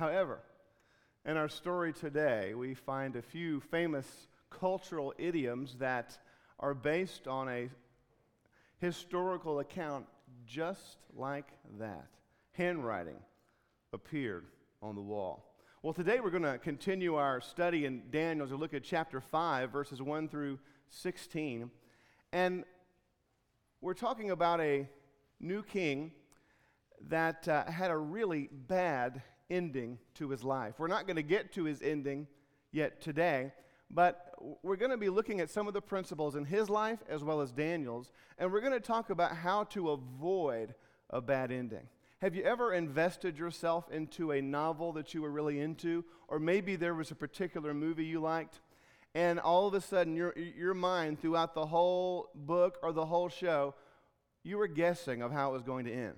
However, in our story today, we find a few famous cultural idioms that are based on a historical account just like that. Handwriting appeared on the wall. Well, today we're going to continue our study in Daniel as we look at chapter 5, verses 1 through 16. And we're talking about a new king that uh, had a really bad ending to his life. We're not going to get to his ending yet today, but we're going to be looking at some of the principles in his life as well as Daniel's, and we're going to talk about how to avoid a bad ending. Have you ever invested yourself into a novel that you were really into, or maybe there was a particular movie you liked, and all of a sudden your, your mind throughout the whole book or the whole show, you were guessing of how it was going to end?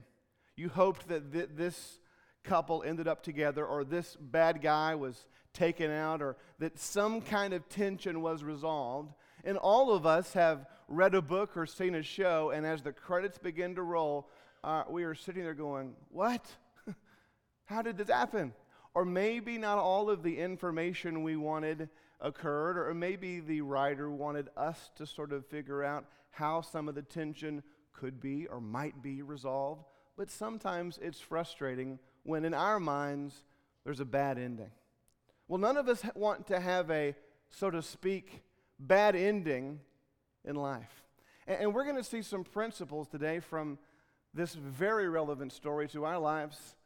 You hoped that th- this couple ended up together, or this bad guy was taken out, or that some kind of tension was resolved. And all of us have read a book or seen a show, and as the credits begin to roll, uh, we are sitting there going, What? How did this happen? Or maybe not all of the information we wanted occurred, or maybe the writer wanted us to sort of figure out how some of the tension could be or might be resolved. But sometimes it's frustrating when in our minds there's a bad ending. Well, none of us want to have a, so to speak, bad ending in life. And, we're going to see some principles today from this very relevant story to our lives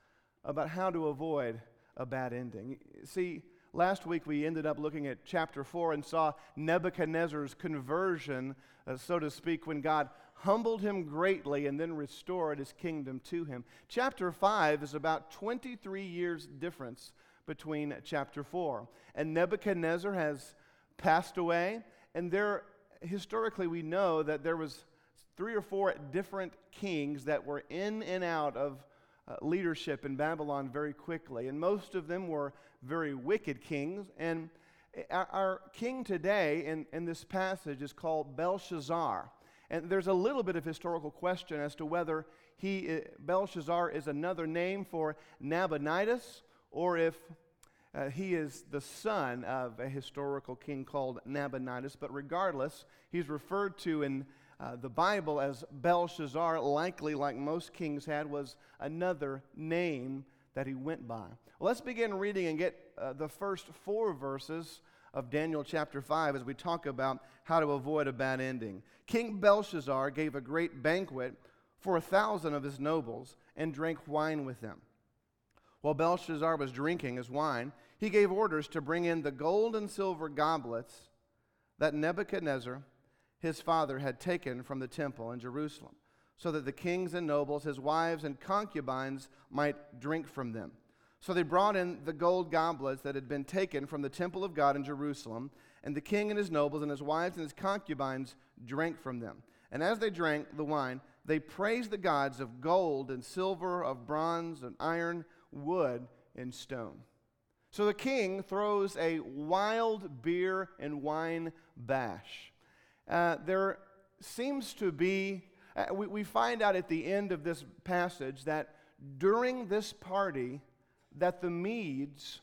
about how to avoid a bad ending. See, last week we ended up looking at chapter 4 and saw Nebuchadnezzar's conversion, uh, so to speak, when God humbled him greatly, and then restored his kingdom to him. Chapter 5 is about 23 years difference between chapter 4. And Nebuchadnezzar has passed away, and there, historically, we know that there was three or four different kings that were in and out of uh, leadership in Babylon very quickly. And most of them were very wicked kings. And our, our king today in, in this passage is called Belshazzar. And there's a little bit of historical question as to whether he, Belshazzar is another name for Nabonidus or if uh, he is the son of a historical king called Nabonidus. But regardless, he's referred to in uh, the Bible as Belshazzar, likely, like most kings had, was another name that he went by. Well, let's begin reading and get uh, the first four verses of Daniel chapter 5 as we talk about how to avoid a bad ending. King Belshazzar gave a great banquet for a thousand of his nobles and drank wine with them. While Belshazzar was drinking his wine, he gave orders to bring in the gold and silver goblets that Nebuchadnezzar, his father, had taken from the temple in Jerusalem, so that the kings and nobles, his wives and concubines, might drink from them. So they brought in the gold goblets that had been taken from the temple of God in Jerusalem, and the king and his nobles and his wives and his concubines drank from them. And as they drank the wine, they praised the gods of gold and silver, of bronze and iron, wood and stone. So the king throws a wild beer and wine bash. Uh, there seems to be, uh, we, we find out at the end of this passage that during this party, that the Medes,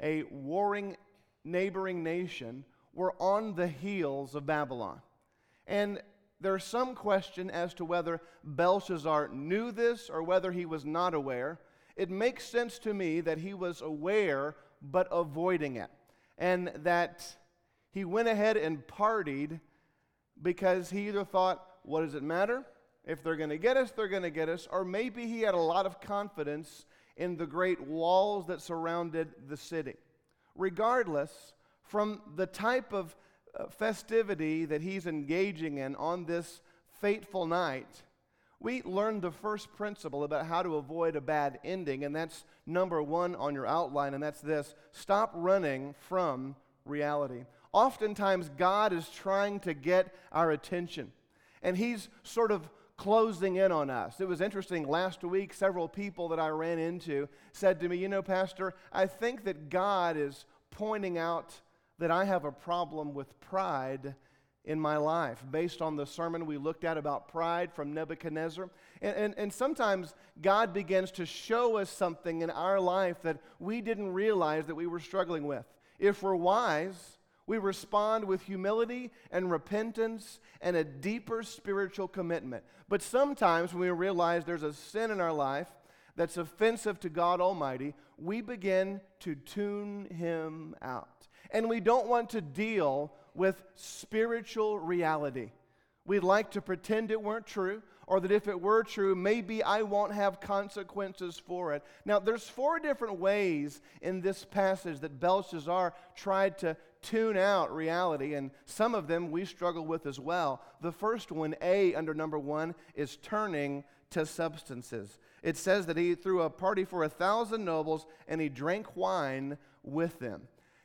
a warring neighboring nation, were on the heels of Babylon. And there's some question as to whether Belshazzar knew this or whether he was not aware. It makes sense to me that he was aware but avoiding it. And that he went ahead and partied because he either thought, what does it matter? If they're going to get us, they're going to get us. Or maybe he had a lot of confidence in the great walls that surrounded the city. Regardless, from the type of uh, festivity that he's engaging in on this fateful night, we learned the first principle about how to avoid a bad ending, and that's number one on your outline, and that's this stop running from reality. Oftentimes, God is trying to get our attention, and He's sort of closing in on us. It was interesting. Last week, several people that I ran into said to me, You know, Pastor, I think that God is pointing out that I have a problem with pride in my life based on the sermon we looked at about pride from Nebuchadnezzar. And, and, and, sometimes God begins to show us something in our life that we didn't realize that we were struggling with. If we're wise, we respond with humility and repentance and a deeper spiritual commitment. But sometimes when we realize there's a sin in our life that's offensive to God Almighty, we begin to tune Him out. And we don't want to deal with spiritual reality. We'd like to pretend it weren't true, or that if it were true, maybe I won't have consequences for it. Now, there's four different ways in this passage that Belshazzar tried to tune out reality, and some of them we struggle with as well. The first one, A, under number one, is turning to substances. It says that he threw a party for a thousand nobles and he drank wine with them.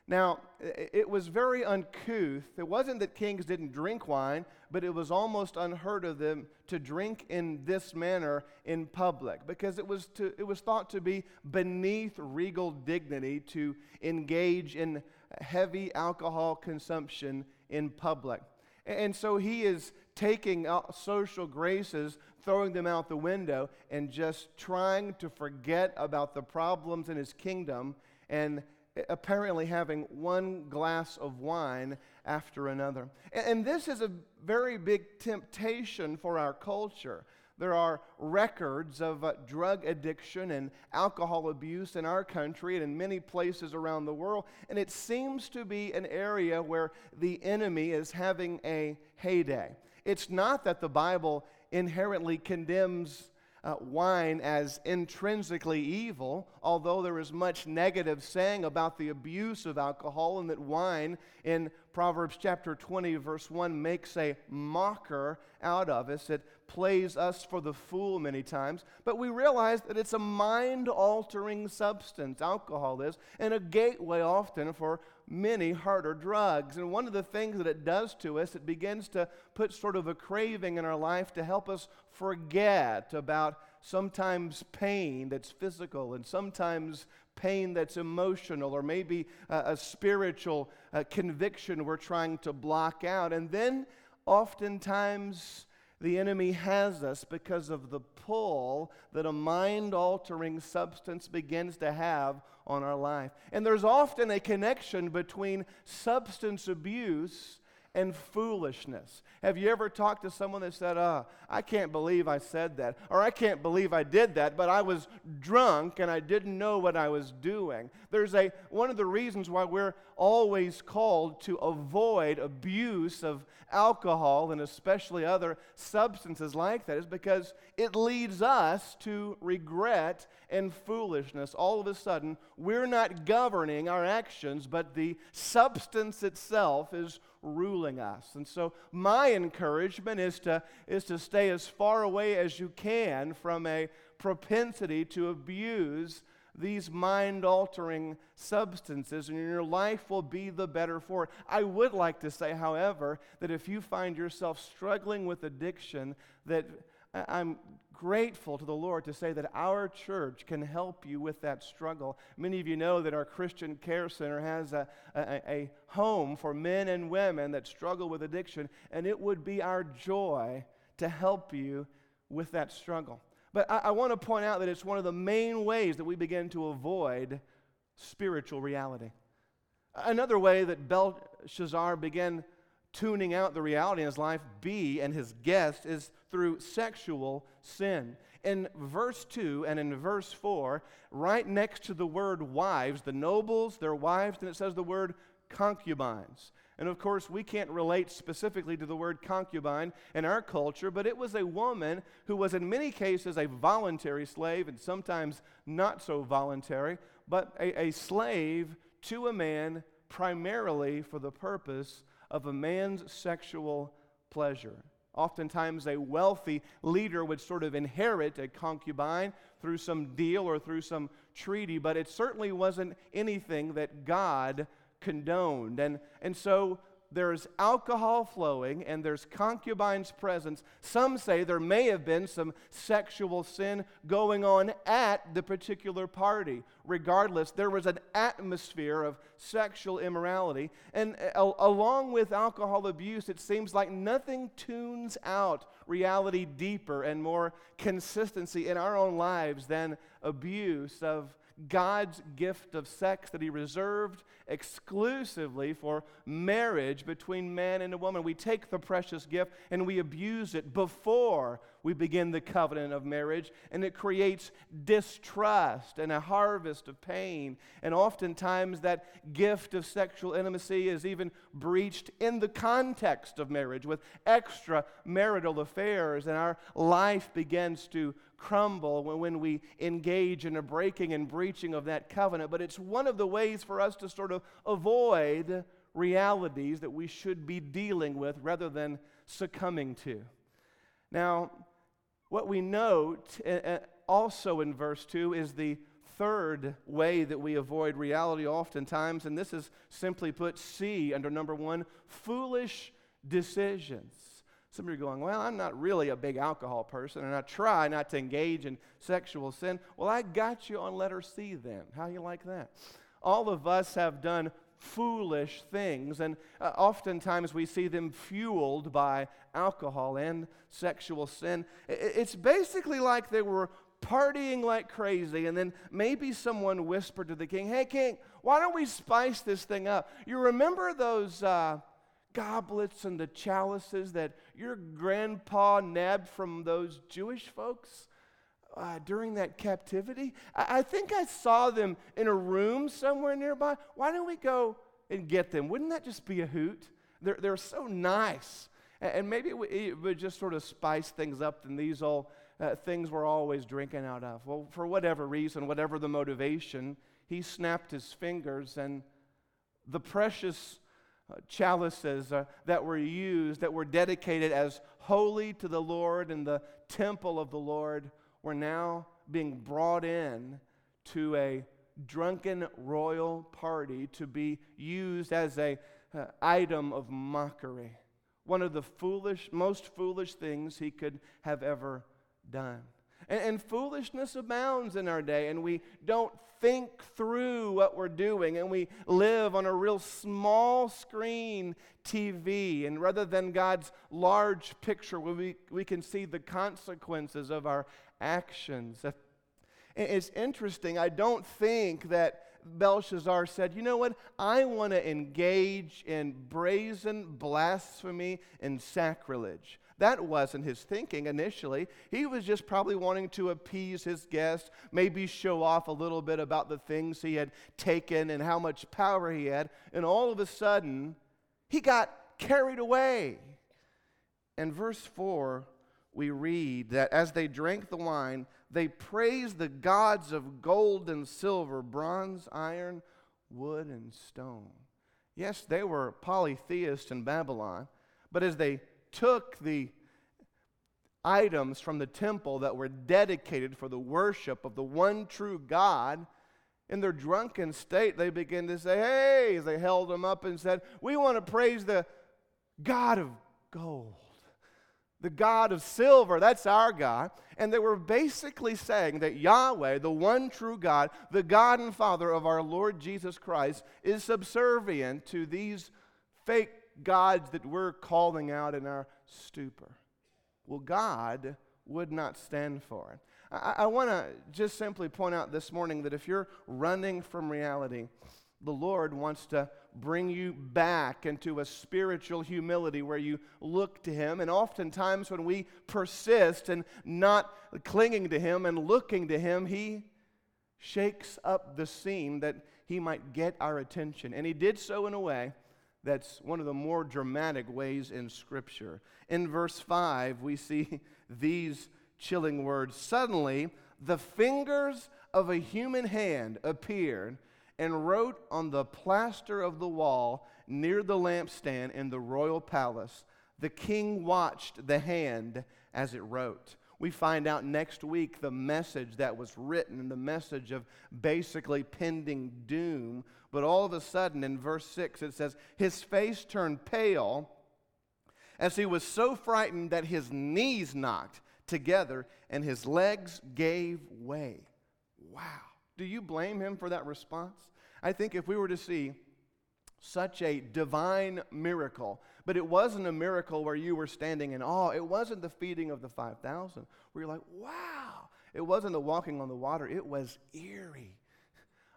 Now, it was very uncouth. It wasn't that kings didn't drink wine, but it was almost unheard of them to drink in this manner in public because it was, to, it was thought to be beneath regal dignity to engage in heavy alcohol consumption in public. And so he is taking social graces, throwing them out the window, and just trying to forget about the problems in his kingdom and apparently having one glass of wine after another. And, this is a very big temptation for our culture. There are records of uh, drug addiction and alcohol abuse in our country and in many places around the world. And it seems to be an area where the enemy is having a heyday. It's not that the Bible inherently condemns uh, wine as intrinsically evil, although there is much negative saying about the abuse of alcohol, and that wine in Proverbs chapter 20, verse 1, makes a mocker out of us. It plays us for the fool many times, but we realize that it's a mind altering substance, alcohol is, and a gateway often for many harder drugs. And one of the things that it does to us, it begins to put sort of a craving in our life to help us forget about sometimes pain that's physical and sometimes pain that's emotional or maybe a, spiritual uh, conviction we're trying to block out. And then oftentimes the enemy has us because of the pull that a mind altering substance begins to have on our life. And there's often a connection between substance abuse and foolishness. Have you ever talked to someone that said, Oh, I can't believe I said that, or I can't believe I did that, but I was drunk and I didn't know what I was doing? There's a one of the reasons why we're always called to avoid abuse of alcohol and especially other substances like that is because it leads us to regret and foolishness. All of a sudden, we're not governing our actions, but the substance itself is ruling us. And so my encouragement is to, is to stay as far away as you can from a propensity to abuse these mind altering substances, and your life will be the better for it. I would like to say, however, that if you find yourself struggling with addiction, that I'm grateful to the Lord to say that our church can help you with that struggle. Many of you know that our Christian Care Center has a, a, a, home for men and women that struggle with addiction, and it would be our joy to help you with that struggle. But I, I want to point out that it's one of the main ways that we begin to avoid spiritual reality. Another way that Belshazzar began tuning out the reality in his life, B, and his guest, is through sexual sin. In verse 2 and in verse 4, right next to the word wives, the nobles, their wives, and it says the word concubines. And of course, we can't relate specifically to the word concubine in our culture, but it was a woman who was, in many cases, a voluntary slave and sometimes not so voluntary, but a, a slave to a man primarily for the purpose of a man's sexual pleasure. Oftentimes, a wealthy leader would sort of inherit a concubine through some deal or through some treaty, but it certainly wasn't anything that God condoned. And, and so there's alcohol flowing and there's concubines' presence. Some say there may have been some sexual sin going on at the particular party. Regardless, there was an atmosphere of sexual immorality. And uh, along with alcohol abuse, it seems like nothing tunes out reality deeper and more consistency in our own lives than abuse of God's gift of sex that He reserved exclusively for marriage between man and a woman. We take the precious gift and we abuse it before we begin the covenant of marriage, and it creates distrust and a harvest of pain. And oftentimes, that gift of sexual intimacy is even breached in the context of marriage with extra marital affairs, and our life begins to crumble when, we engage in a breaking and breaching of that covenant. But it's one of the ways for us to sort of avoid realities that we should be dealing with rather than succumbing to. Now, what we note uh, uh, also in verse 2 is the third way that we avoid reality oftentimes, and this is simply put C under number one foolish decisions. Some of you are going, Well, I'm not really a big alcohol person, and I try not to engage in sexual sin. Well, I got you on letter C then. How you like that? All of us have done foolish things. And uh, oftentimes we see them fueled by alcohol and sexual sin. It's basically like they were partying like crazy, and then maybe someone whispered to the king, Hey, king, why don't we spice this thing up? You remember those. Uh, goblets and the chalices that your grandpa nabbed from those Jewish folks? uh, during that captivity. I, I think I saw them in a room somewhere nearby. Why don't we go and get them? Wouldn't that just be a hoot? They're, they're so nice. And, maybe it would just sort of spice things up than these all uh, things we're always drinking out of. Well, for whatever reason, whatever the motivation, he snapped his fingers and the precious chalices uh, that were used, that were dedicated as holy to the Lord in the temple of the Lord, were now being brought in to a drunken royal party to be used as a uh, item of mockery. One of the foolish most foolish things he could have ever done and, and, foolishness abounds in our day and we don't think through what we're doing and we live on a real small screen tv and rather than god's large picture where we, we can see the consequences of our actions. It's interesting. I don't think that Belshazzar said, You know what? I want to engage in brazen blasphemy and sacrilege. That wasn't his thinking initially. He was just probably wanting to appease his guests, maybe show off a little bit about the things he had taken and how much power he had. And all of a sudden, he got carried away. And verse 4 we read that as they drank the wine, they praised the gods of gold and silver, bronze, iron, wood, and stone. Yes, they were polytheists in Babylon, but as they took the items from the temple that were dedicated for the worship of the one true God, in their drunken state, they began to say, Hey, as they held them up and said, We want to praise the God of gold the God of silver, that's our God. And they were basically saying that Yahweh, the one true God, the God and Father of our Lord Jesus Christ, is subservient to these fake gods that we're calling out in our stupor. Well, God would not stand for it. I, I want to just simply point out this morning that if you're running from reality, the Lord wants to bring you back into a spiritual humility where you look to Him. And oftentimes, when we persist in not clinging to Him and looking to Him, He shakes up the scene that He might get our attention. And He did so in a way that's one of the more dramatic ways in Scripture. In verse 5, we see these chilling words Suddenly, the fingers of a human hand appeared and wrote on the plaster of the wall near the lampstand in the royal palace. The king watched the hand as it wrote. We find out next week the message that was written and the message of basically pending doom. But all of a sudden, in verse 6, it says, His face turned pale as he was so frightened that his knees knocked together and his legs gave way. Wow. Do you blame him for that response? I think if we were to see such a divine miracle, but it wasn't a miracle where you were standing in awe. It wasn't the feeding of the 5,000 where you're like, wow. It wasn't the walking on the water, it was eerie.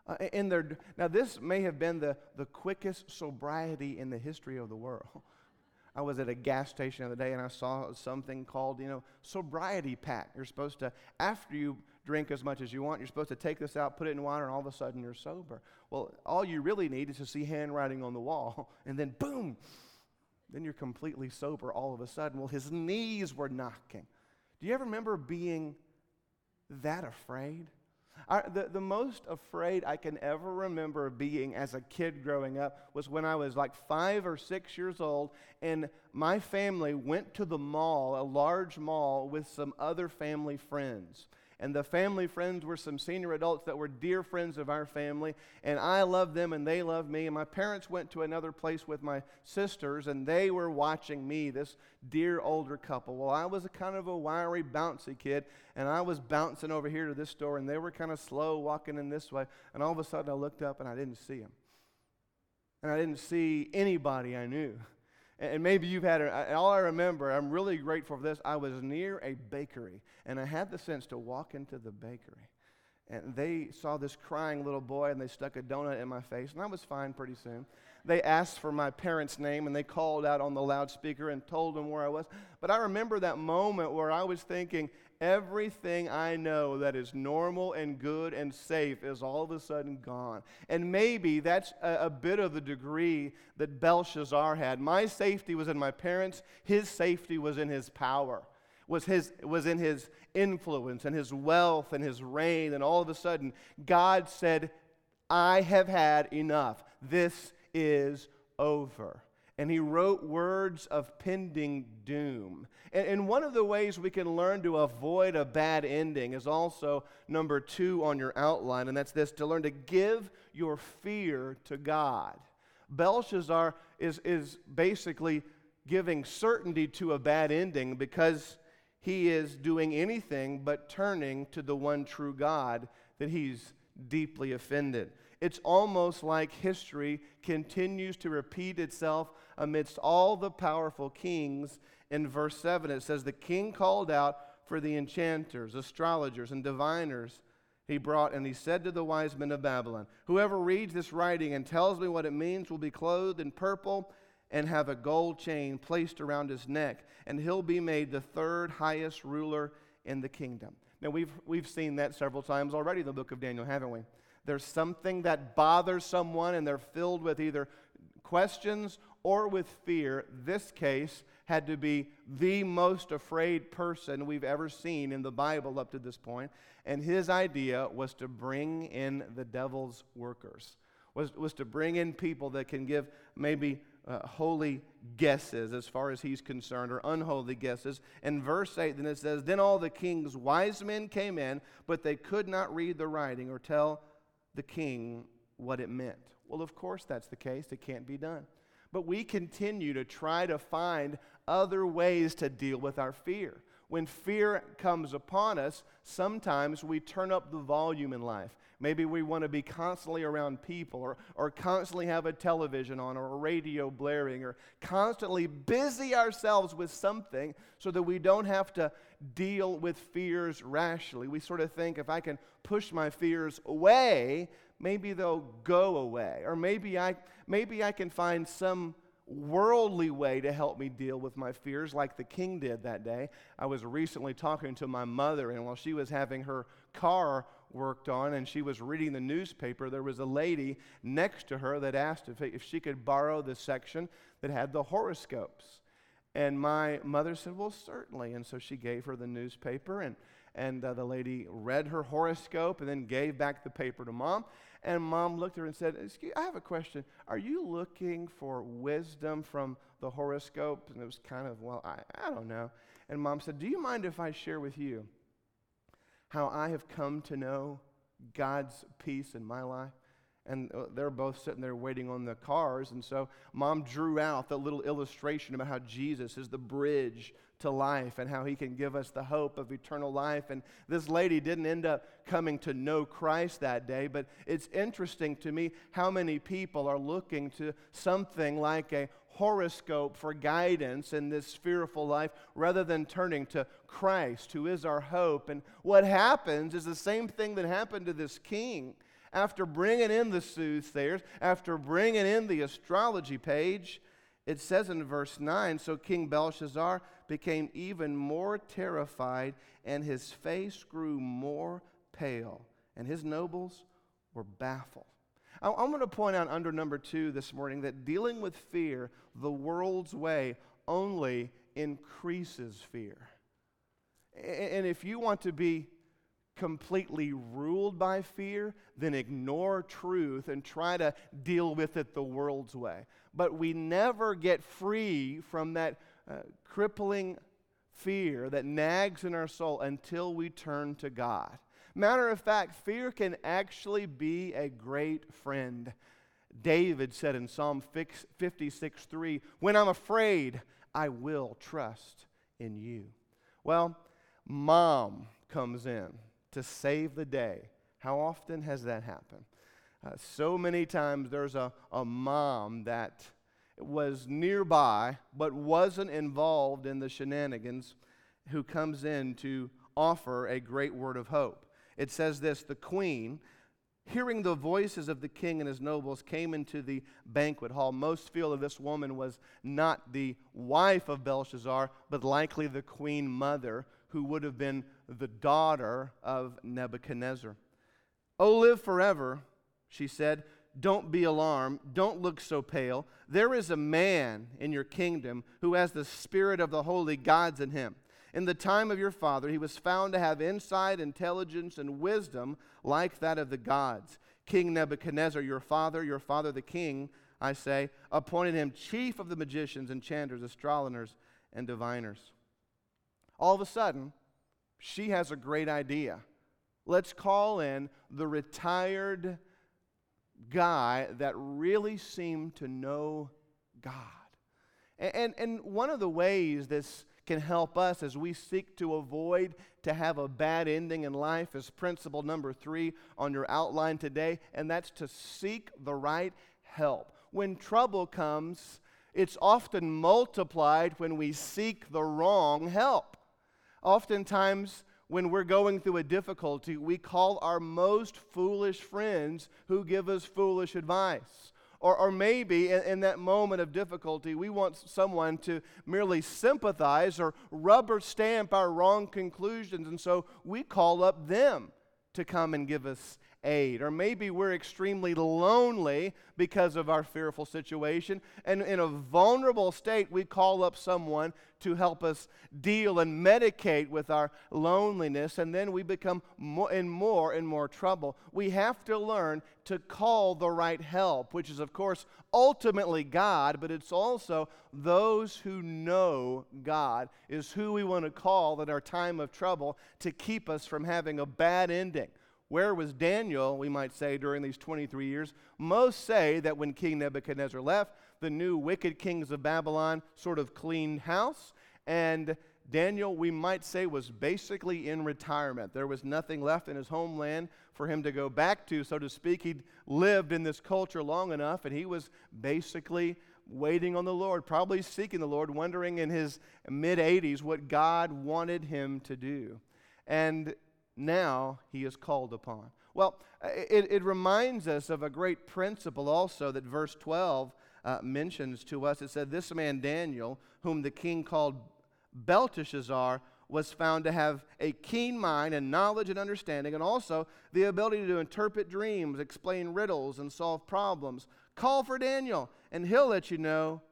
Uh, in their, now, this may have been the, the quickest sobriety in the history of the world. I was at a gas station the other day and I saw something called, you know, sobriety pack. You're supposed to, after you drink as much as you want, you're supposed to take this out, put it in water, and all of a sudden you're sober. Well, all you really need is to see handwriting on the wall, and then boom, then you're completely sober all of a sudden. Well, his knees were knocking. Do you ever remember being that afraid? I, the, the most afraid I can ever remember being as a kid growing up was when I was like five or six years old, and my family went to the mall, a large mall, with some other family friends. And the family friends were some senior adults that were dear friends of our family. And I loved them and they loved me. And my parents went to another place with my sisters and they were watching me, this dear older couple. Well, I was a kind of a wiry, bouncy kid. And I was bouncing over here to this store and they were kind of slow walking in this way. And all of a sudden I looked up and I didn't see them. And I didn't see anybody I knew. And maybe you've had, a, all I remember, I'm really grateful for this. I was near a bakery, and I had the sense to walk into the bakery. And they saw this crying little boy, and they stuck a donut in my face, and I was fine pretty soon. They asked for my parents' name, and they called out on the loudspeaker and told them where I was. But I remember that moment where I was thinking, everything I know that is normal and good and safe is all of a sudden gone. And maybe that's a, a, bit of the degree that Belshazzar had. My safety was in my parents, his safety was in his power. Was, his, was in his influence and his wealth and his reign, and all of a sudden, God said, I have had enough. This is over and he wrote words of pending doom. And, and, one of the ways we can learn to avoid a bad ending is also number two on your outline, and that's this to learn to give your fear to God. Belshazzar is, is basically giving certainty to a bad ending because he is doing anything but turning to the one true God that he's deeply offended. It's almost like history continues to repeat itself amidst all the powerful kings. In verse 7, it says, The king called out for the enchanters, astrologers, and diviners he brought, and he said to the wise men of Babylon, Whoever reads this writing and tells me what it means will be clothed in purple and have a gold chain placed around his neck, and he'll be made the third highest ruler in the kingdom. Now, we've, we've seen that several times already in the book of Daniel, haven't we? There's something that bothers someone, and they're filled with either questions or with fear. This case had to be the most afraid person we've ever seen in the Bible up to this point. And his idea was to bring in the devil's workers, was, was to bring in people that can give maybe uh, holy guesses as far as he's concerned, or unholy guesses. In verse 8, then it says, Then all the king's wise men came in, but they could not read the writing or tell the king what it meant. Well, of course, that's the case. It can't be done. But we continue to try to find other ways to deal with our fear. When fear comes upon us, sometimes we turn up the volume in life. Maybe we want to be constantly around people or, or constantly have a television on or a radio blaring or constantly busy ourselves with something so that we don't have to deal with fears rationally. We sort of think if I can push my fears away, maybe they'll go away. Or maybe I, maybe I can find some worldly way to help me deal with my fears, like the king did that day. I was recently talking to my mother, and while she was having her car worked on and she was reading the newspaper, there was a lady next to her that asked if, if she could borrow the section that had the horoscopes. And my mother said, Well, certainly. And so she gave her the newspaper, and, and uh, the lady read her horoscope and then gave back the paper to mom. And mom looked at her and said, Excuse, I have a question. Are you looking for wisdom from the horoscope? And it was kind of, well, I, I don't know. And mom said, Do you mind if I share with you how I have come to know God's peace in my life? And uh, they're both sitting there waiting on the cars. And so mom drew out the little illustration about how Jesus is the bridge to life and how he can give us the hope of eternal life. And this lady didn't end up coming to know Christ that day, but it's interesting to me how many people are looking to something like a horoscope for guidance in this fearful life rather than turning to Christ, who is our hope. And what happens is the same thing that happened to this king after bringing in the soothsayers, after bringing in the astrology page, it says in verse 9 So King Belshazzar became even more terrified, and his face grew more pale, and his nobles were baffled. I, am going to point out under number two this morning that dealing with fear the world's way only increases fear. And if you want to be completely ruled by fear, then ignore truth and try to deal with it the world's way. But we never get free from that uh, crippling fear that nags in our soul until we turn to God. Matter of fact, fear can actually be a great friend. David said in Psalm 56 3, When I'm afraid, I will trust in you. Well, mom comes in to save the day. How often has that happened? Uh, so many times there's a, a mom that was nearby but wasn't involved in the shenanigans who comes in to offer a great word of hope. It says this the queen, hearing the voices of the king and his nobles, came into the banquet hall. Most feel that this woman was not the wife of Belshazzar, but likely the queen mother who would have been the daughter of Nebuchadnezzar. Oh, live forever, she said. Don't be alarmed. Don't look so pale. There is a man in your kingdom who has the spirit of the holy gods in him. In the time of your father, he was found to have insight, intelligence, and wisdom like that of the gods. King Nebuchadnezzar, your father, your father the king, I say, appointed him chief of the magicians, enchanters, astrologers, and diviners all of a sudden, she has a great idea. Let's call in the retired guy that really seemed to know God. And, and, and, one of the ways this can help us as we seek to avoid to have a bad ending in life is principle number three on your outline today, and that's to seek the right help. When trouble comes, it's often multiplied when we seek the wrong help. Oftentimes, when we're going through a difficulty, we call our most foolish friends who give us foolish advice. Or, or maybe in, in, that moment of difficulty, we want someone to merely sympathize or rubber stamp our wrong conclusions, and so we call up them to come and give us aid. Or maybe we're extremely lonely because of our fearful situation. And in a vulnerable state, we call up someone to help us deal and medicate with our loneliness. And then we become more in more and more trouble. We have to learn to call the right help, which is, of course, ultimately God, but it's also those who know God, is who we want to call in our time of trouble to keep us from having a bad ending. Where was Daniel, we might say, during these 23 years? Most say that when King Nebuchadnezzar left, the new wicked kings of Babylon sort of cleaned house, and Daniel, we might say, was basically in retirement. There was nothing left in his homeland for him to go back to, so to speak. He'd lived in this culture long enough, and he was basically waiting on the Lord, probably seeking the Lord, wondering in his mid 80s what God wanted him to do. And now he is called upon. Well, it, it reminds us of a great principle also that verse 12 uh, mentions to us. It said, This man Daniel, whom the king called Belteshazzar, was found to have a keen mind and knowledge and understanding, and also the ability to interpret dreams, explain riddles, and solve problems. Call for Daniel, and he'll let you know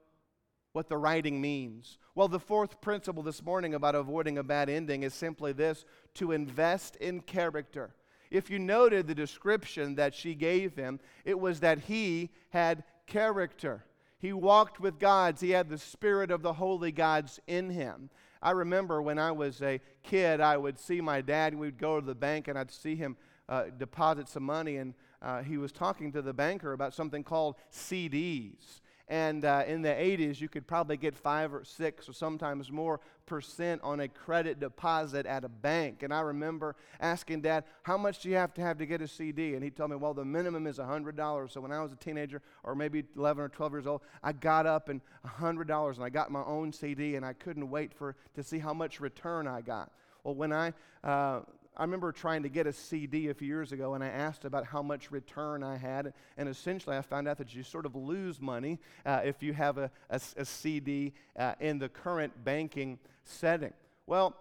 what the writing means. Well, the fourth principle this morning about avoiding a bad ending is simply this to invest in character. If you noted the description that she gave him, it was that he had character. He walked with gods, he had the spirit of the holy gods in him. I remember when I was a kid, I would see my dad, we'd go to the bank, and I'd see him uh, deposit some money, and uh, he was talking to the banker about something called CDs. And uh, in the 80s, you could probably get five or six or sometimes more percent on a credit deposit at a bank. And I remember asking dad, How much do you have to have to get a CD? And he told me, Well, the minimum is $100. So when I was a teenager, or maybe 11 or 12 years old, I got up and $100 and I got my own CD and I couldn't wait for, to see how much return I got. Well, when I uh, I remember trying to get a CD a few years ago, and I asked about how much return I had. And essentially, I found out that you sort of lose money uh, if you have a, a, a CD uh, in the current banking setting. Well,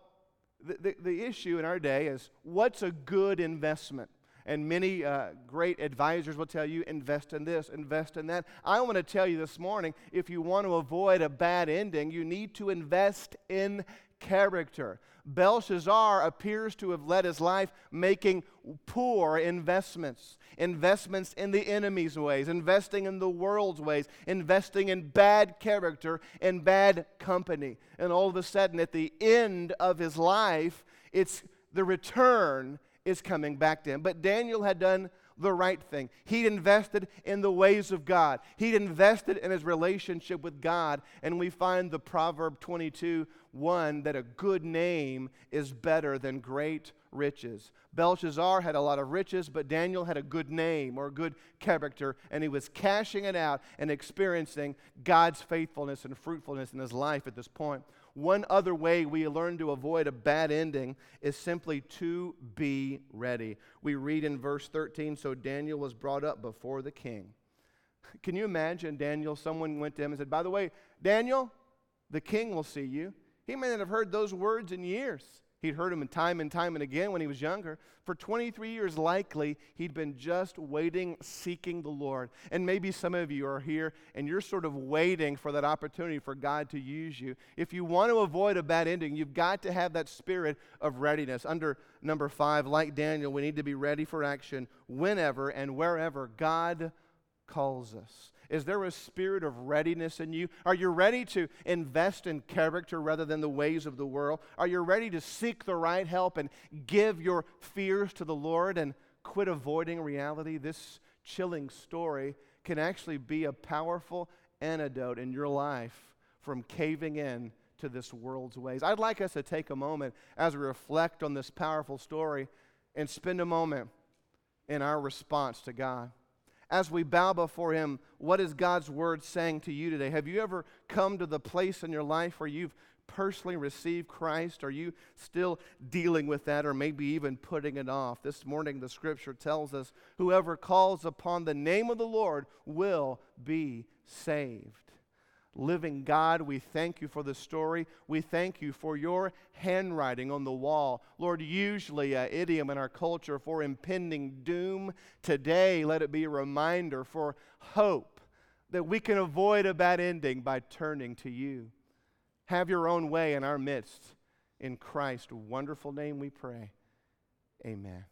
the, the, the, issue in our day is what's a good investment? And many uh, great advisors will tell you invest in this, invest in that. I want to tell you this morning if you want to avoid a bad ending, you need to invest in character. Belshazzar appears to have led his life making poor investments, investments in the enemy's ways, investing in the world's ways, investing in bad character and bad company. And all of a sudden, at the end of his life, it's the return is coming back to him. But Daniel had done the right thing. He'd invested in the ways of God. He'd invested in his relationship with God. And we find the Proverb 22 1 that a good name is better than great riches. Belshazzar had a lot of riches, but Daniel had a good name or a good character, and he was cashing it out and experiencing God's faithfulness and fruitfulness in his life at this point. One other way we learn to avoid a bad ending is simply to be ready. We read in verse 13 So Daniel was brought up before the king. Can you imagine Daniel? Someone went to him and said, By the way, Daniel, the king will see you. He may not have heard those words in years. He'd heard him time and time and again when he was younger. For 23 years, likely, he'd been just waiting, seeking the Lord. And maybe some of you are here and you're sort of waiting for that opportunity for God to use you. If you want to avoid a bad ending, you've got to have that spirit of readiness. Under number five, like Daniel, we need to be ready for action whenever and wherever God calls us. Is there a spirit of readiness in you? Are you ready to invest in character rather than the ways of the world? Are you ready to seek the right help and give your fears to the Lord and quit avoiding reality? This chilling story can actually be a powerful antidote in your life from caving in to this world's ways. I'd like us to take a moment as we reflect on this powerful story and spend a moment in our response to God as we bow before Him, what is God's Word saying to you today? Have you ever come to the place in your life where you've personally received Christ? Are you still dealing with that or maybe even putting it off? This morning, the scripture tells us whoever calls upon the name of the Lord will be saved living God, we thank you for the story. We thank you for your handwriting on the wall. Lord, usually an idiom in our culture for impending doom. Today, let it be a reminder for hope that we can avoid a bad ending by turning to you. Have your own way in our midst. In Christ's wonderful name we pray. Amen.